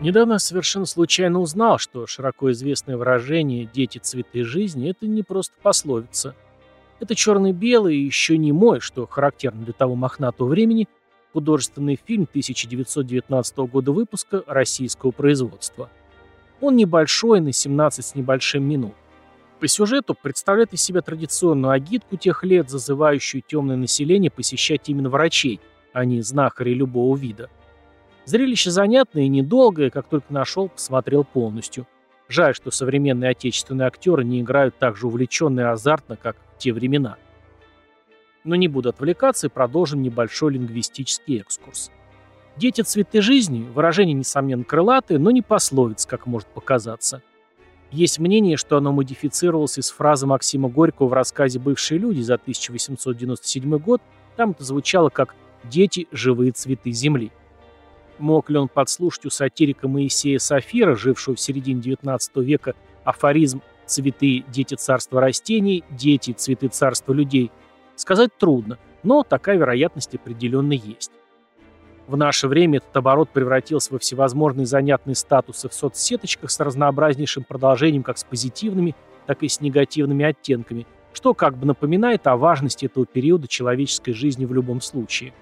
Недавно совершенно случайно узнал, что широко известное выражение «дети цветы жизни» — это не просто пословица. Это черно-белый и еще не мой, что характерно для того мохнатого времени, художественный фильм 1919 года выпуска российского производства. Он небольшой, на 17 с небольшим минут. По сюжету представляет из себя традиционную агитку тех лет, зазывающую темное население посещать именно врачей, а не знахарей любого вида. Зрелище занятное и недолгое, как только нашел, посмотрел полностью. Жаль, что современные отечественные актеры не играют так же увлеченно и азартно, как в те времена. Но не буду отвлекаться и продолжим небольшой лингвистический экскурс. «Дети – цветы жизни» – выражение, несомненно, крылатое, но не пословиц, как может показаться. Есть мнение, что оно модифицировалось из фразы Максима Горького в рассказе «Бывшие люди» за 1897 год, там это звучало как «дети – живые цветы земли». Мог ли он подслушать у сатирика Моисея Сафира, жившего в середине XIX века, афоризм «цветы – дети царства растений, дети – цветы царства людей»? Сказать трудно, но такая вероятность определенно есть. В наше время этот оборот превратился во всевозможные занятные статусы в соцсеточках с разнообразнейшим продолжением как с позитивными, так и с негативными оттенками, что как бы напоминает о важности этого периода человеческой жизни в любом случае.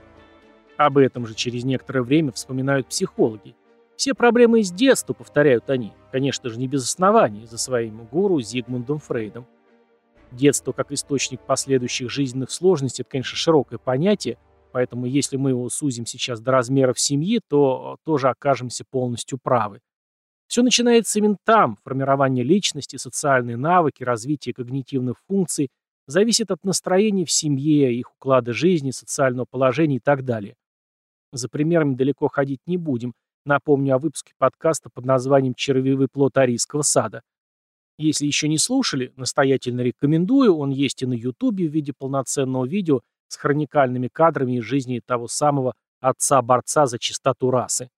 Об этом же через некоторое время вспоминают психологи. Все проблемы из детства, повторяют они, конечно же не без оснований, за своим гуру Зигмундом Фрейдом. Детство как источник последующих жизненных сложностей – это, конечно, широкое понятие, поэтому если мы его сузим сейчас до размеров семьи, то тоже окажемся полностью правы. Все начинается именно там, формирование личности, социальные навыки, развитие когнитивных функций, зависит от настроения в семье, их уклада жизни, социального положения и так далее. За примерами далеко ходить не будем. Напомню о выпуске подкаста под названием «Червивый плод Арийского сада». Если еще не слушали, настоятельно рекомендую, он есть и на ютубе в виде полноценного видео с хроникальными кадрами из жизни того самого отца-борца за чистоту расы.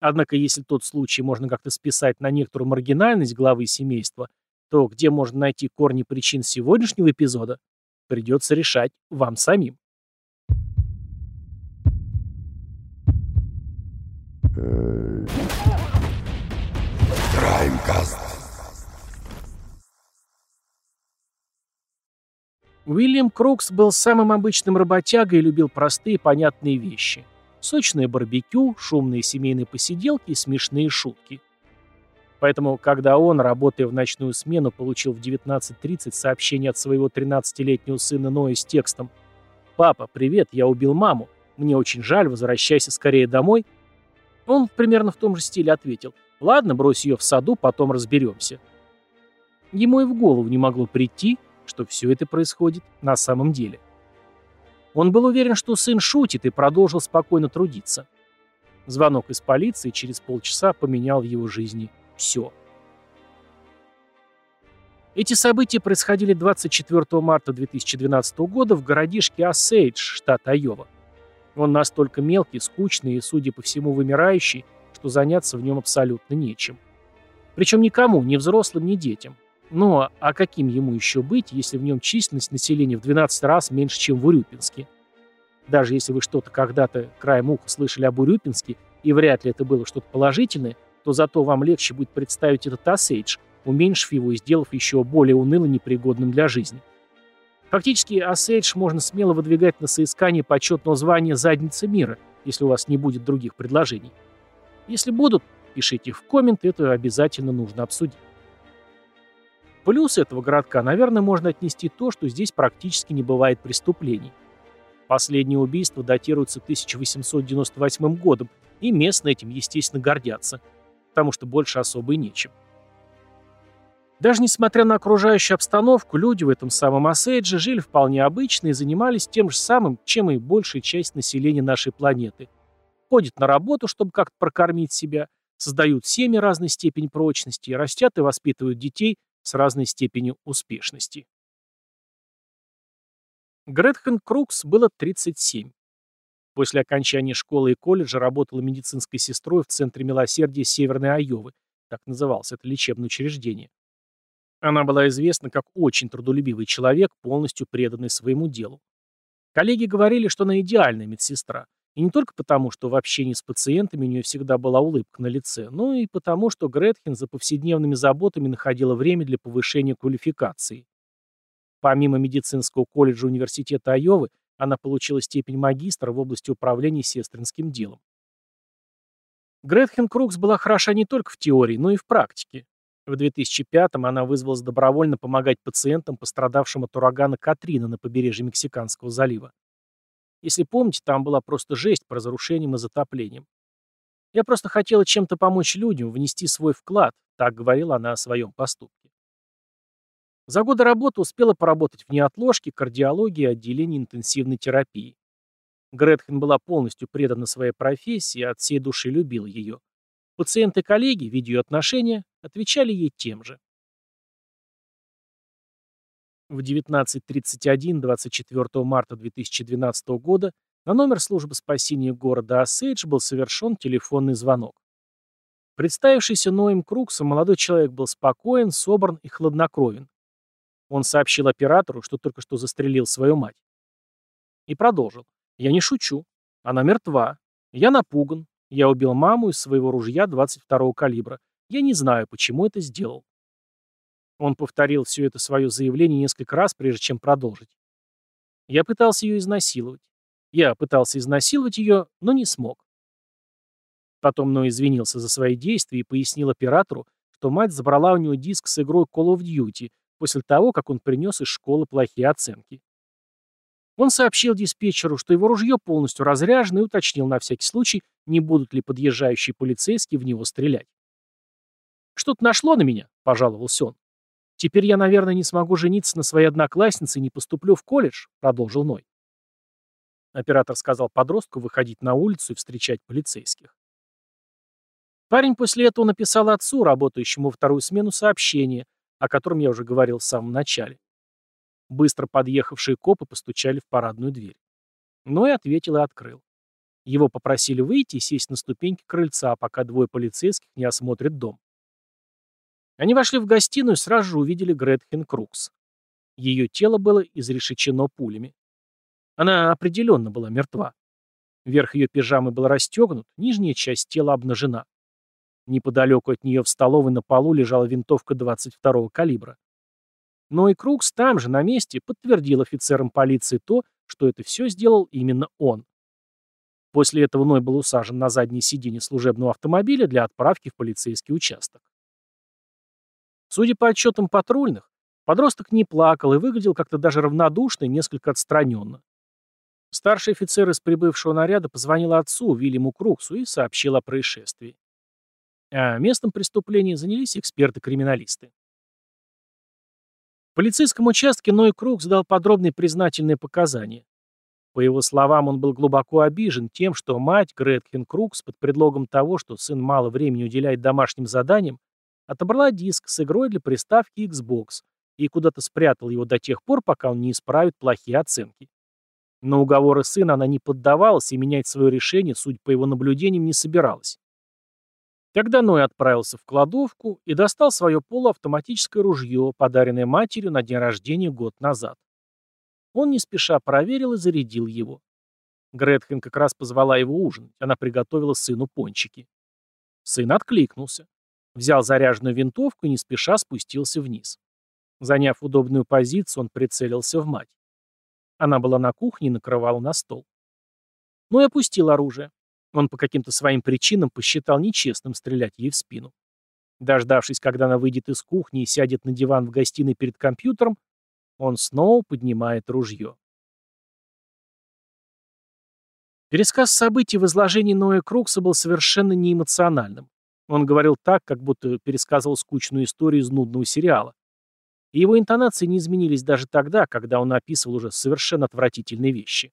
Однако, если тот случай можно как-то списать на некоторую маргинальность главы семейства, то где можно найти корни причин сегодняшнего эпизода, придется решать вам самим. Краймкаст. Уильям Крукс был самым обычным работягой и любил простые понятные вещи. Сочное барбекю, шумные семейные посиделки и смешные шутки. Поэтому, когда он, работая в ночную смену, получил в 19.30 сообщение от своего 13-летнего сына Ноя с текстом «Папа, привет, я убил маму. Мне очень жаль, возвращайся скорее домой», он примерно в том же стиле ответил «Ладно, брось ее в саду, потом разберемся». Ему и в голову не могло прийти, что все это происходит на самом деле. Он был уверен, что сын шутит и продолжил спокойно трудиться. Звонок из полиции через полчаса поменял в его жизни все. Эти события происходили 24 марта 2012 года в городишке Осейдж, штат Айова. Он настолько мелкий, скучный и, судя по всему, вымирающий, что заняться в нем абсолютно нечем. Причем никому, ни взрослым, ни детям. Ну, а каким ему еще быть, если в нем численность населения в 12 раз меньше, чем в Урюпинске? Даже если вы что-то когда-то краем уха слышали об Урюпинске, и вряд ли это было что-то положительное, то зато вам легче будет представить этот Осейдж, уменьшив его и сделав еще более уныло непригодным для жизни. Фактически, Осейдж можно смело выдвигать на соискание почетного звания «Задница мира», если у вас не будет других предложений. Если будут, пишите в комменты, это обязательно нужно обсудить. Плюс этого городка, наверное, можно отнести то, что здесь практически не бывает преступлений. Последнее убийство датируется 1898 годом, и местные этим, естественно, гордятся, потому что больше особо и нечем. Даже несмотря на окружающую обстановку, люди в этом самом Осейдже жили вполне обычно и занимались тем же самым, чем и большая часть населения нашей планеты. Ходят на работу, чтобы как-то прокормить себя, создают семьи разной степени прочности, растят и воспитывают детей с разной степенью успешности. Гретхен Крукс было 37. После окончания школы и колледжа работала медицинской сестрой в Центре милосердия Северной Айовы, так называлось это лечебное учреждение. Она была известна как очень трудолюбивый человек, полностью преданный своему делу. Коллеги говорили, что она идеальная медсестра. И не только потому, что в общении с пациентами у нее всегда была улыбка на лице, но и потому, что Гретхен за повседневными заботами находила время для повышения квалификации. Помимо медицинского колледжа университета Айовы, она получила степень магистра в области управления сестринским делом. Гретхен Крукс была хороша не только в теории, но и в практике. В 2005-м она вызвалась добровольно помогать пациентам, пострадавшим от урагана Катрина на побережье Мексиканского залива. Если помните, там была просто жесть по разрушениям и затоплениям. Я просто хотела чем-то помочь людям, внести свой вклад, так говорила она о своем поступке. За годы работы успела поработать в неотложке, кардиологии и отделении интенсивной терапии. Гретхен была полностью предана своей профессии и от всей души любила ее. Пациенты-коллеги, видя ее отношения, отвечали ей тем же. В 19.31 24 марта 2012 года на номер службы спасения города Осейдж был совершен телефонный звонок. Представившийся Ноем Круксом молодой человек был спокоен, собран и хладнокровен. Он сообщил оператору, что только что застрелил свою мать. И продолжил. «Я не шучу. Она мертва. Я напуган. Я убил маму из своего ружья 22-го калибра. Я не знаю, почему это сделал. Он повторил все это свое заявление несколько раз, прежде чем продолжить. Я пытался ее изнасиловать. Я пытался изнасиловать ее, но не смог. Потом Ной извинился за свои действия и пояснил оператору, что мать забрала у него диск с игрой Call of Duty после того, как он принес из школы плохие оценки. Он сообщил диспетчеру, что его ружье полностью разряжено и уточнил на всякий случай, не будут ли подъезжающие полицейские в него стрелять. «Что-то нашло на меня», — пожаловался он. «Теперь я, наверное, не смогу жениться на своей однокласснице и не поступлю в колледж», — продолжил Ной. Оператор сказал подростку выходить на улицу и встречать полицейских. Парень после этого написал отцу, работающему вторую смену, сообщение, о котором я уже говорил в самом начале. Быстро подъехавшие копы постучали в парадную дверь. Ной ответил и открыл. Его попросили выйти и сесть на ступеньки крыльца, пока двое полицейских не осмотрят дом. Они вошли в гостиную и сразу же увидели Гретхен Крукс. Ее тело было изрешечено пулями. Она определенно была мертва. Верх ее пижамы был расстегнут, нижняя часть тела обнажена. Неподалеку от нее в столовой на полу лежала винтовка 22-го калибра. Но и Крукс там же, на месте, подтвердил офицерам полиции то, что это все сделал именно он. После этого Ной был усажен на заднее сиденье служебного автомобиля для отправки в полицейский участок. Судя по отчетам патрульных, подросток не плакал и выглядел как-то даже равнодушно и несколько отстраненно. Старший офицер из прибывшего наряда позвонил отцу, Вильяму Круксу, и сообщил о происшествии. А местом преступления занялись эксперты-криминалисты. Полицейском участке Ной Крукс дал подробные признательные показания. По его словам, он был глубоко обижен тем, что мать Гретхен Крукс под предлогом того, что сын мало времени уделяет домашним заданиям, отобрала диск с игрой для приставки Xbox и куда-то спрятал его до тех пор, пока он не исправит плохие оценки. На уговоры сына она не поддавалась и менять свое решение, судя по его наблюдениям, не собиралась. Тогда Ной отправился в кладовку и достал свое полуавтоматическое ружье, подаренное матерью на день рождения год назад. Он не спеша проверил и зарядил его. Гретхен как раз позвала его ужинать, она приготовила сыну пончики. Сын откликнулся. Взял заряженную винтовку и не спеша спустился вниз. Заняв удобную позицию, он прицелился в мать. Она была на кухне и накрывала на стол. Но и опустил оружие. Он по каким-то своим причинам посчитал нечестным стрелять ей в спину. Дождавшись, когда она выйдет из кухни и сядет на диван в гостиной перед компьютером, он снова поднимает ружье. Пересказ событий в изложении Ноя Крукса был совершенно неэмоциональным. Он говорил так, как будто пересказывал скучную историю из нудного сериала. И его интонации не изменились даже тогда, когда он описывал уже совершенно отвратительные вещи.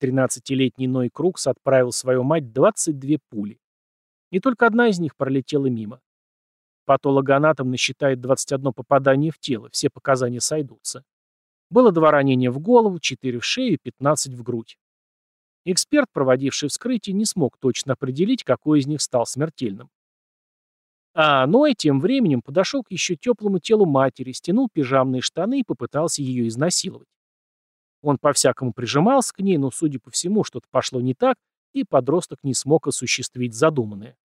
13-летний Ной Крукс отправил свою мать 22 пули. И только одна из них пролетела мимо. Патологоанатом насчитает 21 попадание в тело, все показания сойдутся. Было два ранения в голову, 4 в шею и 15 в грудь. Эксперт, проводивший вскрытие, не смог точно определить, какой из них стал смертельным. А Ной тем временем подошел к еще теплому телу матери, стянул пижамные штаны и попытался ее изнасиловать. Он по-всякому прижимался к ней, но, судя по всему, что-то пошло не так, и подросток не смог осуществить задуманное.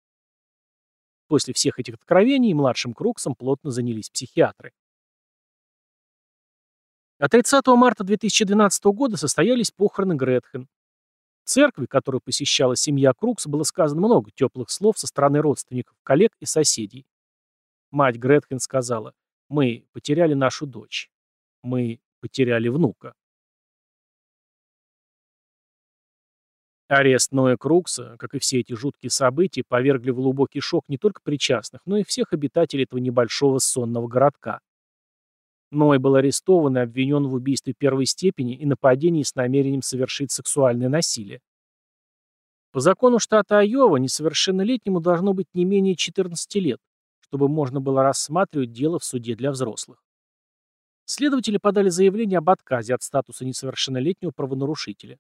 После всех этих откровений младшим Круксом плотно занялись психиатры. А 30 марта 2012 года состоялись похороны Гретхен. В церкви, которую посещала семья Крукс, было сказано много теплых слов со стороны родственников, коллег и соседей. Мать Гретхен сказала, «Мы потеряли нашу дочь. Мы потеряли внука». Арест Ноя Крукса, как и все эти жуткие события, повергли в глубокий шок не только причастных, но и всех обитателей этого небольшого сонного городка. Ной был арестован и обвинен в убийстве первой степени и нападении с намерением совершить сексуальное насилие. По закону штата Айова несовершеннолетнему должно быть не менее 14 лет, чтобы можно было рассматривать дело в суде для взрослых. Следователи подали заявление об отказе от статуса несовершеннолетнего правонарушителя.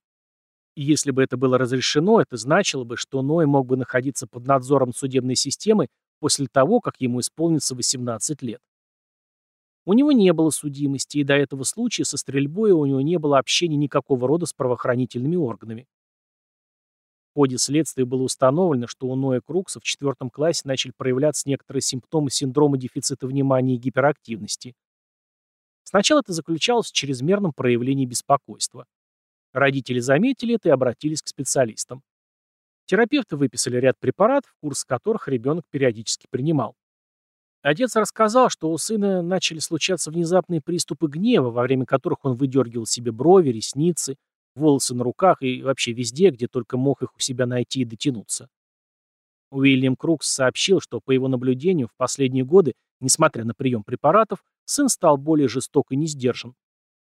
И если бы это было разрешено, это значило бы, что Ной мог бы находиться под надзором судебной системы после того, как ему исполнится 18 лет. У него не было судимости, и до этого случая со стрельбой у него не было общения никакого рода с правоохранительными органами. В ходе следствия было установлено, что у Ноя Крукса в четвертом классе начали проявляться некоторые симптомы синдрома дефицита внимания и гиперактивности. Сначала это заключалось в чрезмерном проявлении беспокойства. Родители заметили это и обратились к специалистам. Терапевты выписали ряд препаратов, курс которых ребенок периодически принимал. Отец рассказал, что у сына начали случаться внезапные приступы гнева, во время которых он выдергивал себе брови, ресницы, волосы на руках и вообще везде, где только мог их у себя найти и дотянуться. Уильям Крукс сообщил, что по его наблюдению в последние годы, несмотря на прием препаратов, сын стал более жесток и не сдержан.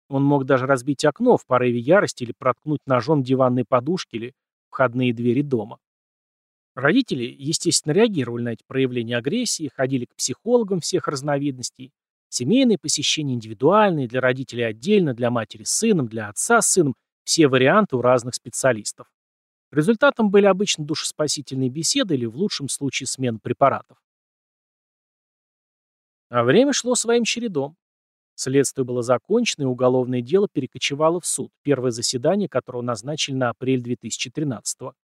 Он мог даже разбить окно в порыве ярости или проткнуть ножом диванные подушки или входные двери дома. Родители, естественно, реагировали на эти проявления агрессии, ходили к психологам всех разновидностей. Семейные посещения индивидуальные, для родителей отдельно, для матери с сыном, для отца с сыном, все варианты у разных специалистов. Результатом были обычно душеспасительные беседы или в лучшем случае смена препаратов. А время шло своим чередом. Следствие было закончено, и уголовное дело перекочевало в суд, первое заседание которого назначили на апрель 2013 года.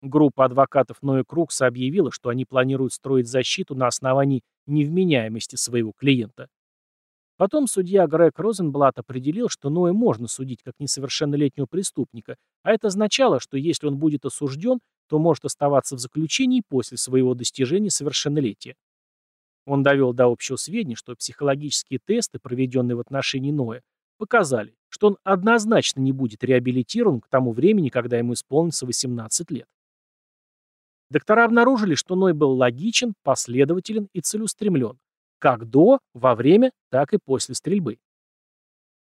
Группа адвокатов Ноя Крукса объявила, что они планируют строить защиту на основании невменяемости своего клиента. Потом судья Грег Розенблат определил, что Ноя можно судить как несовершеннолетнего преступника, а это означало, что если он будет осужден, то может оставаться в заключении после своего достижения совершеннолетия. Он довел до общего сведения, что психологические тесты, проведенные в отношении Ноя, показали, что он однозначно не будет реабилитирован к тому времени, когда ему исполнится 18 лет. Доктора обнаружили, что Ной был логичен, последователен и целеустремлен, как до, во время, так и после стрельбы.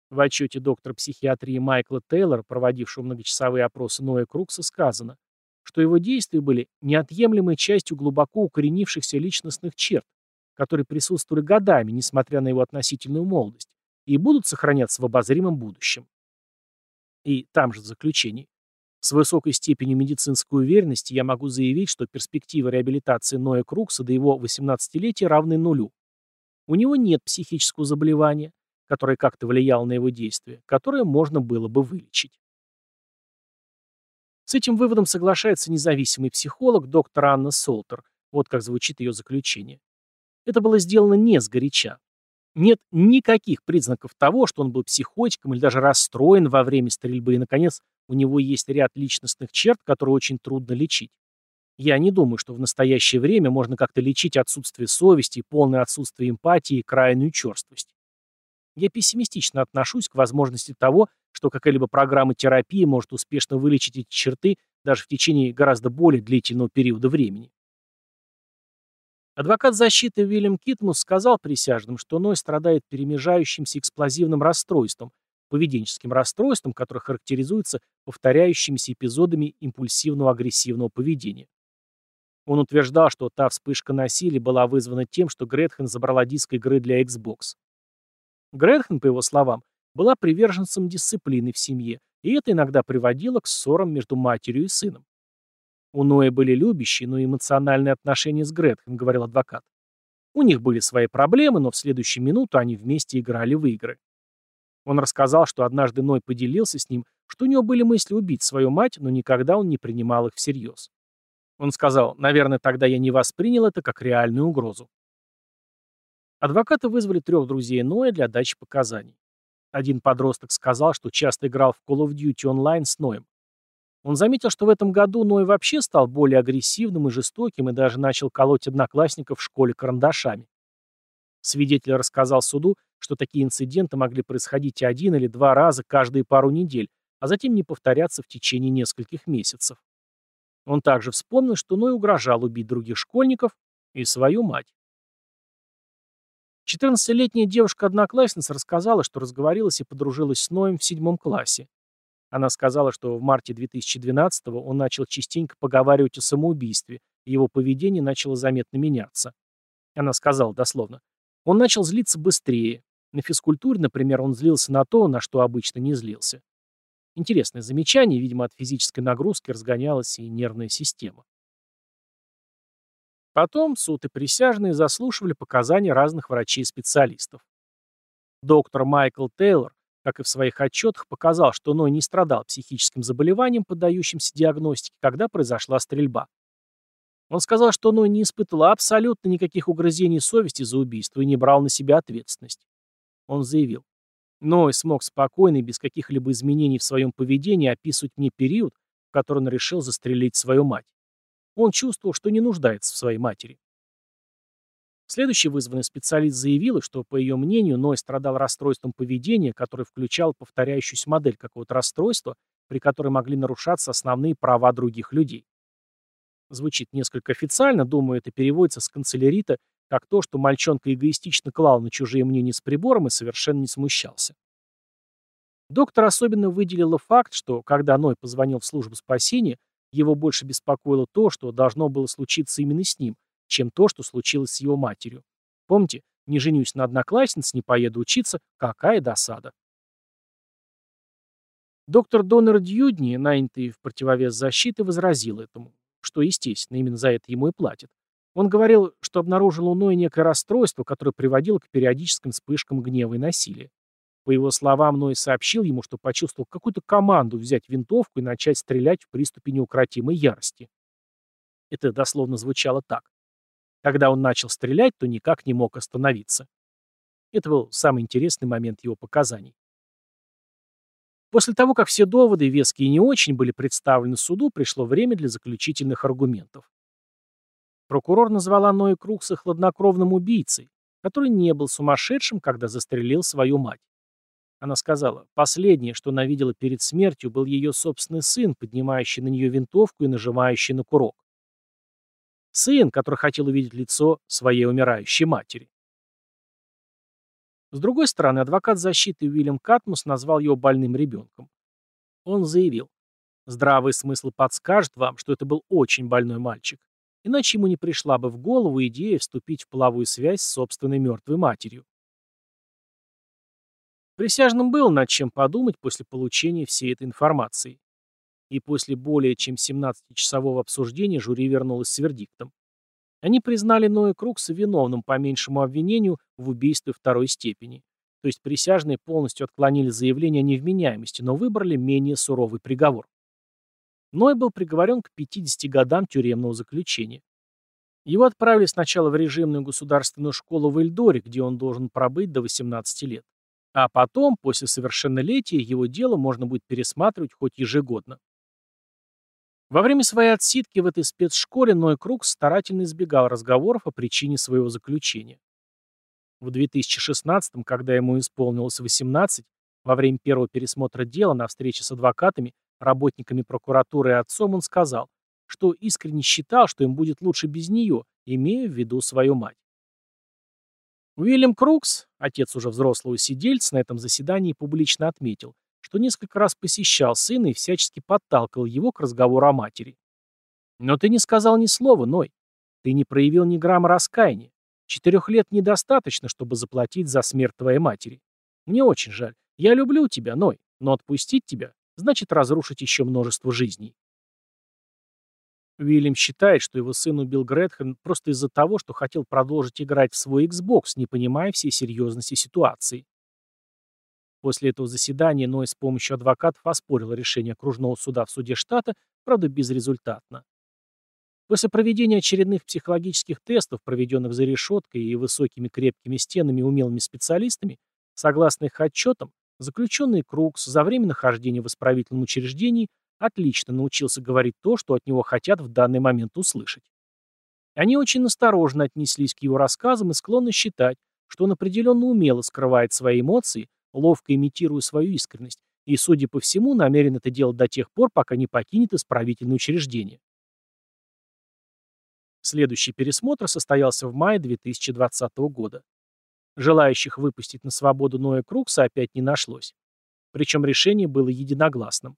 В отчете доктора психиатрии Майкла Тейлора, проводившего многочасовые опросы Ноя Крукса, сказано, что его действия были неотъемлемой частью глубоко укоренившихся личностных черт, которые присутствовали годами, несмотря на его относительную молодость, и будут сохраняться в обозримом будущем. И там же в заключении. С высокой степенью медицинской уверенности я могу заявить, что перспективы реабилитации Ноя Крукса до его 18-летия равны нулю. У него нет психического заболевания, которое как-то влияло на его действия, которое можно было бы вылечить. С этим выводом соглашается независимый психолог доктор Анна Солтер. Вот как звучит ее заключение. Это было сделано не сгоряча. Нет никаких признаков того, что он был психотиком или даже расстроен во время стрельбы, и, наконец, у него есть ряд личностных черт, которые очень трудно лечить. Я не думаю, что в настоящее время можно как-то лечить отсутствие совести, полное отсутствие эмпатии и крайнюю черствость. Я пессимистично отношусь к возможности того, что какая-либо программа терапии может успешно вылечить эти черты даже в течение гораздо более длительного периода времени. Адвокат защиты Уильям Китмус сказал присяжным, что Ной страдает перемежающимся эксплозивным расстройством, поведенческим расстройством, которое характеризуется повторяющимися эпизодами импульсивного агрессивного поведения. Он утверждал, что та вспышка насилия была вызвана тем, что Гретхен забрала диск игры для Xbox. Гретхен, по его словам, была приверженцем дисциплины в семье, и это иногда приводило к ссорам между матерью и сыном. У Ноя были любящие, но эмоциональные отношения с Гретхен, говорил адвокат. У них были свои проблемы, но в следующую минуту они вместе играли в игры. Он рассказал, что однажды Ной поделился с ним, что у него были мысли убить свою мать, но никогда он не принимал их всерьез. Он сказал, наверное, тогда я не воспринял это как реальную угрозу. Адвокаты вызвали трех друзей Ноя для дачи показаний. Один подросток сказал, что часто играл в Call of Duty Online с Ноем. Он заметил, что в этом году Ной вообще стал более агрессивным и жестоким и даже начал колоть одноклассников в школе карандашами. Свидетель рассказал суду, что такие инциденты могли происходить один или два раза каждые пару недель, а затем не повторяться в течение нескольких месяцев. Он также вспомнил, что Ной угрожал убить других школьников и свою мать. 14-летняя девушка-одноклассница рассказала, что разговорилась и подружилась с Ноем в седьмом классе. Она сказала, что в марте 2012-го он начал частенько поговаривать о самоубийстве, и его поведение начало заметно меняться. Она сказала дословно, он начал злиться быстрее. На физкультуре, например, он злился на то, на что обычно не злился. Интересное замечание, видимо, от физической нагрузки разгонялась и нервная система. Потом суд и присяжные заслушивали показания разных врачей-специалистов. Доктор Майкл Тейлор, как и в своих отчетах, показал, что Ной не страдал психическим заболеванием, поддающимся диагностике, когда произошла стрельба. Он сказал, что Ной не испытывал абсолютно никаких угрызений совести за убийство и не брал на себя ответственность. Он заявил, Ной смог спокойно и без каких-либо изменений в своем поведении описывать мне период, в который он решил застрелить свою мать. Он чувствовал, что не нуждается в своей матери. Следующий вызванный специалист заявил, что, по ее мнению, Ной страдал расстройством поведения, которое включало повторяющуюся модель какого-то расстройства, при которой могли нарушаться основные права других людей. Звучит несколько официально, думаю, это переводится с канцелярита как то, что мальчонка эгоистично клал на чужие мнения с прибором и совершенно не смущался. Доктор особенно выделила факт, что, когда Ной позвонил в службу спасения, его больше беспокоило то, что должно было случиться именно с ним, чем то, что случилось с его матерью. Помните, не женюсь на однокласснице, не поеду учиться, какая досада. Доктор Доннер Дьюдни, нанятый в противовес защиты, возразил этому, что, естественно, именно за это ему и платят. Он говорил, что обнаружил у Ноя некое расстройство, которое приводило к периодическим вспышкам гнева и насилия. По его словам, Ной сообщил ему, что почувствовал какую-то команду взять винтовку и начать стрелять в приступе неукротимой ярости. Это дословно звучало так. Когда он начал стрелять, то никак не мог остановиться. Это был самый интересный момент его показаний. После того, как все доводы, веские и не очень, были представлены суду, пришло время для заключительных аргументов. Прокурор назвала Ноя Крукса хладнокровным убийцей, который не был сумасшедшим, когда застрелил свою мать. Она сказала, последнее, что она видела перед смертью, был ее собственный сын, поднимающий на нее винтовку и нажимающий на курок. Сын, который хотел увидеть лицо своей умирающей матери. С другой стороны, адвокат защиты Уильям Катмус назвал его больным ребенком. Он заявил, здравый смысл подскажет вам, что это был очень больной мальчик, иначе ему не пришла бы в голову идея вступить в половую связь с собственной мертвой матерью. Присяжным было над чем подумать после получения всей этой информации. И после более чем 17-часового обсуждения жюри вернулось с вердиктом. Они признали Ноя Крукса виновным по меньшему обвинению в убийстве второй степени. То есть присяжные полностью отклонили заявление о невменяемости, но выбрали менее суровый приговор. Ной был приговорен к 50 годам тюремного заключения. Его отправили сначала в режимную государственную школу в Эльдоре, где он должен пробыть до 18 лет. А потом, после совершеннолетия, его дело можно будет пересматривать хоть ежегодно. Во время своей отсидки в этой спецшколе Ной Круг старательно избегал разговоров о причине своего заключения. В 2016 когда ему исполнилось 18, во время первого пересмотра дела на встрече с адвокатами, работниками прокуратуры и отцом он сказал, что искренне считал, что им будет лучше без нее, имея в виду свою мать. Уильям Крукс, отец уже взрослого сидельца, на этом заседании публично отметил, что несколько раз посещал сына и всячески подталкивал его к разговору о матери. «Но ты не сказал ни слова, Ной. Ты не проявил ни грамма раскаяния. Четырех лет недостаточно, чтобы заплатить за смерть твоей матери. Мне очень жаль. Я люблю тебя, Ной, но отпустить тебя значит разрушить еще множество жизней». Уильям считает, что его сын убил Гретхен просто из-за того, что хотел продолжить играть в свой Xbox, не понимая всей серьезности ситуации. После этого заседания Ной с помощью адвокатов оспорил решение окружного суда в суде штата, правда безрезультатно. После проведения очередных психологических тестов, проведенных за решеткой и высокими крепкими стенами умелыми специалистами, согласно их отчетам, заключенный Крукс за время нахождения в исправительном учреждении отлично научился говорить то, что от него хотят в данный момент услышать. Они очень осторожно отнеслись к его рассказам и склонны считать, что он определенно умело скрывает свои эмоции, ловко имитируя свою искренность, и, судя по всему, намерен это делать до тех пор, пока не покинет исправительное учреждение. Следующий пересмотр состоялся в мае 2020 года. Желающих выпустить на свободу Ноя Крукса опять не нашлось. Причем решение было единогласным.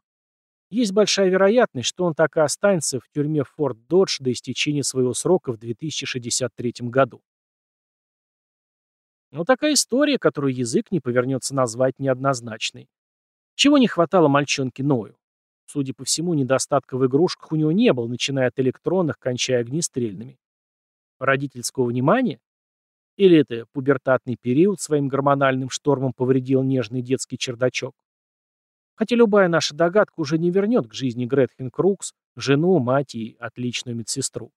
Есть большая вероятность, что он так и останется в тюрьме Форт Додж до истечения своего срока в 2063 году. Но такая история, которую язык не повернется назвать неоднозначной. Чего не хватало мальчонке Ною? Судя по всему, недостатка в игрушках у него не было, начиная от электронных, кончая огнестрельными. Родительского внимания? Или это пубертатный период своим гормональным штормом повредил нежный детский чердачок? Хотя любая наша догадка уже не вернет к жизни Гретхен Крукс, жену, мать и отличную медсестру.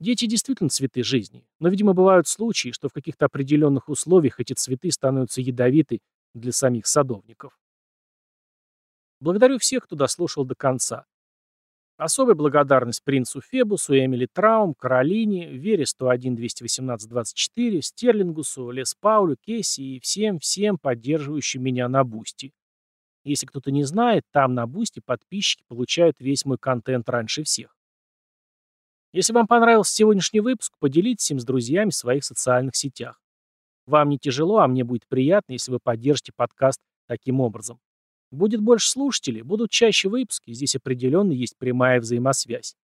Дети действительно цветы жизни, но, видимо, бывают случаи, что в каких-то определенных условиях эти цветы становятся ядовиты для самих садовников. Благодарю всех, кто дослушал до конца. Особая благодарность принцу Фебусу, Эмили Траум, Каролине, Вере 101-218-24, Стерлингусу, Лес Паулю, Кесси и всем-всем поддерживающим меня на Boosty. Если кто-то не знает, там на Boosty подписчики получают весь мой контент раньше всех. Если вам понравился сегодняшний выпуск, поделитесь им с друзьями в своих социальных сетях. Вам не тяжело, а мне будет приятно, если вы поддержите подкаст таким образом. Будет больше слушателей, будут чаще выпуски, здесь определенно есть прямая взаимосвязь.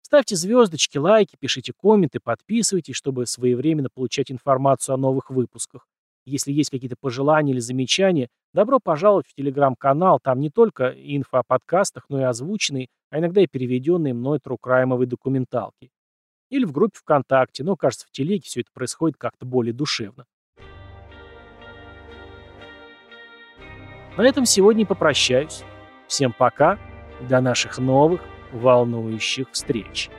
Ставьте звездочки, лайки, пишите комменты, подписывайтесь, чтобы своевременно получать информацию о новых выпусках. Если есть какие-то пожелания или замечания, добро пожаловать в телеграм-канал, там не только инфо о подкастах, но и озвученные, а иногда и переведенные мной трукраймовые документалки. Или в группе ВКонтакте, но, кажется, в телеге все это происходит как-то более душевно. На этом сегодня и попрощаюсь. Всем пока, до наших новых волнующих встреч.